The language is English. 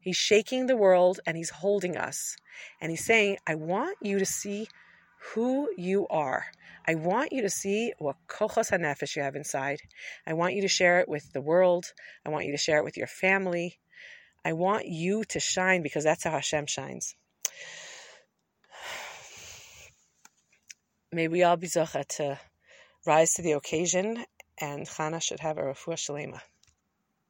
He's shaking the world and he's holding us. And he's saying, I want you to see who you are. I want you to see what kochos hanefesh you have inside. I want you to share it with the world. I want you to share it with your family. I want you to shine because that's how Hashem shines. May we all be zocha to rise to the occasion, and Chana should have a refuah shalema.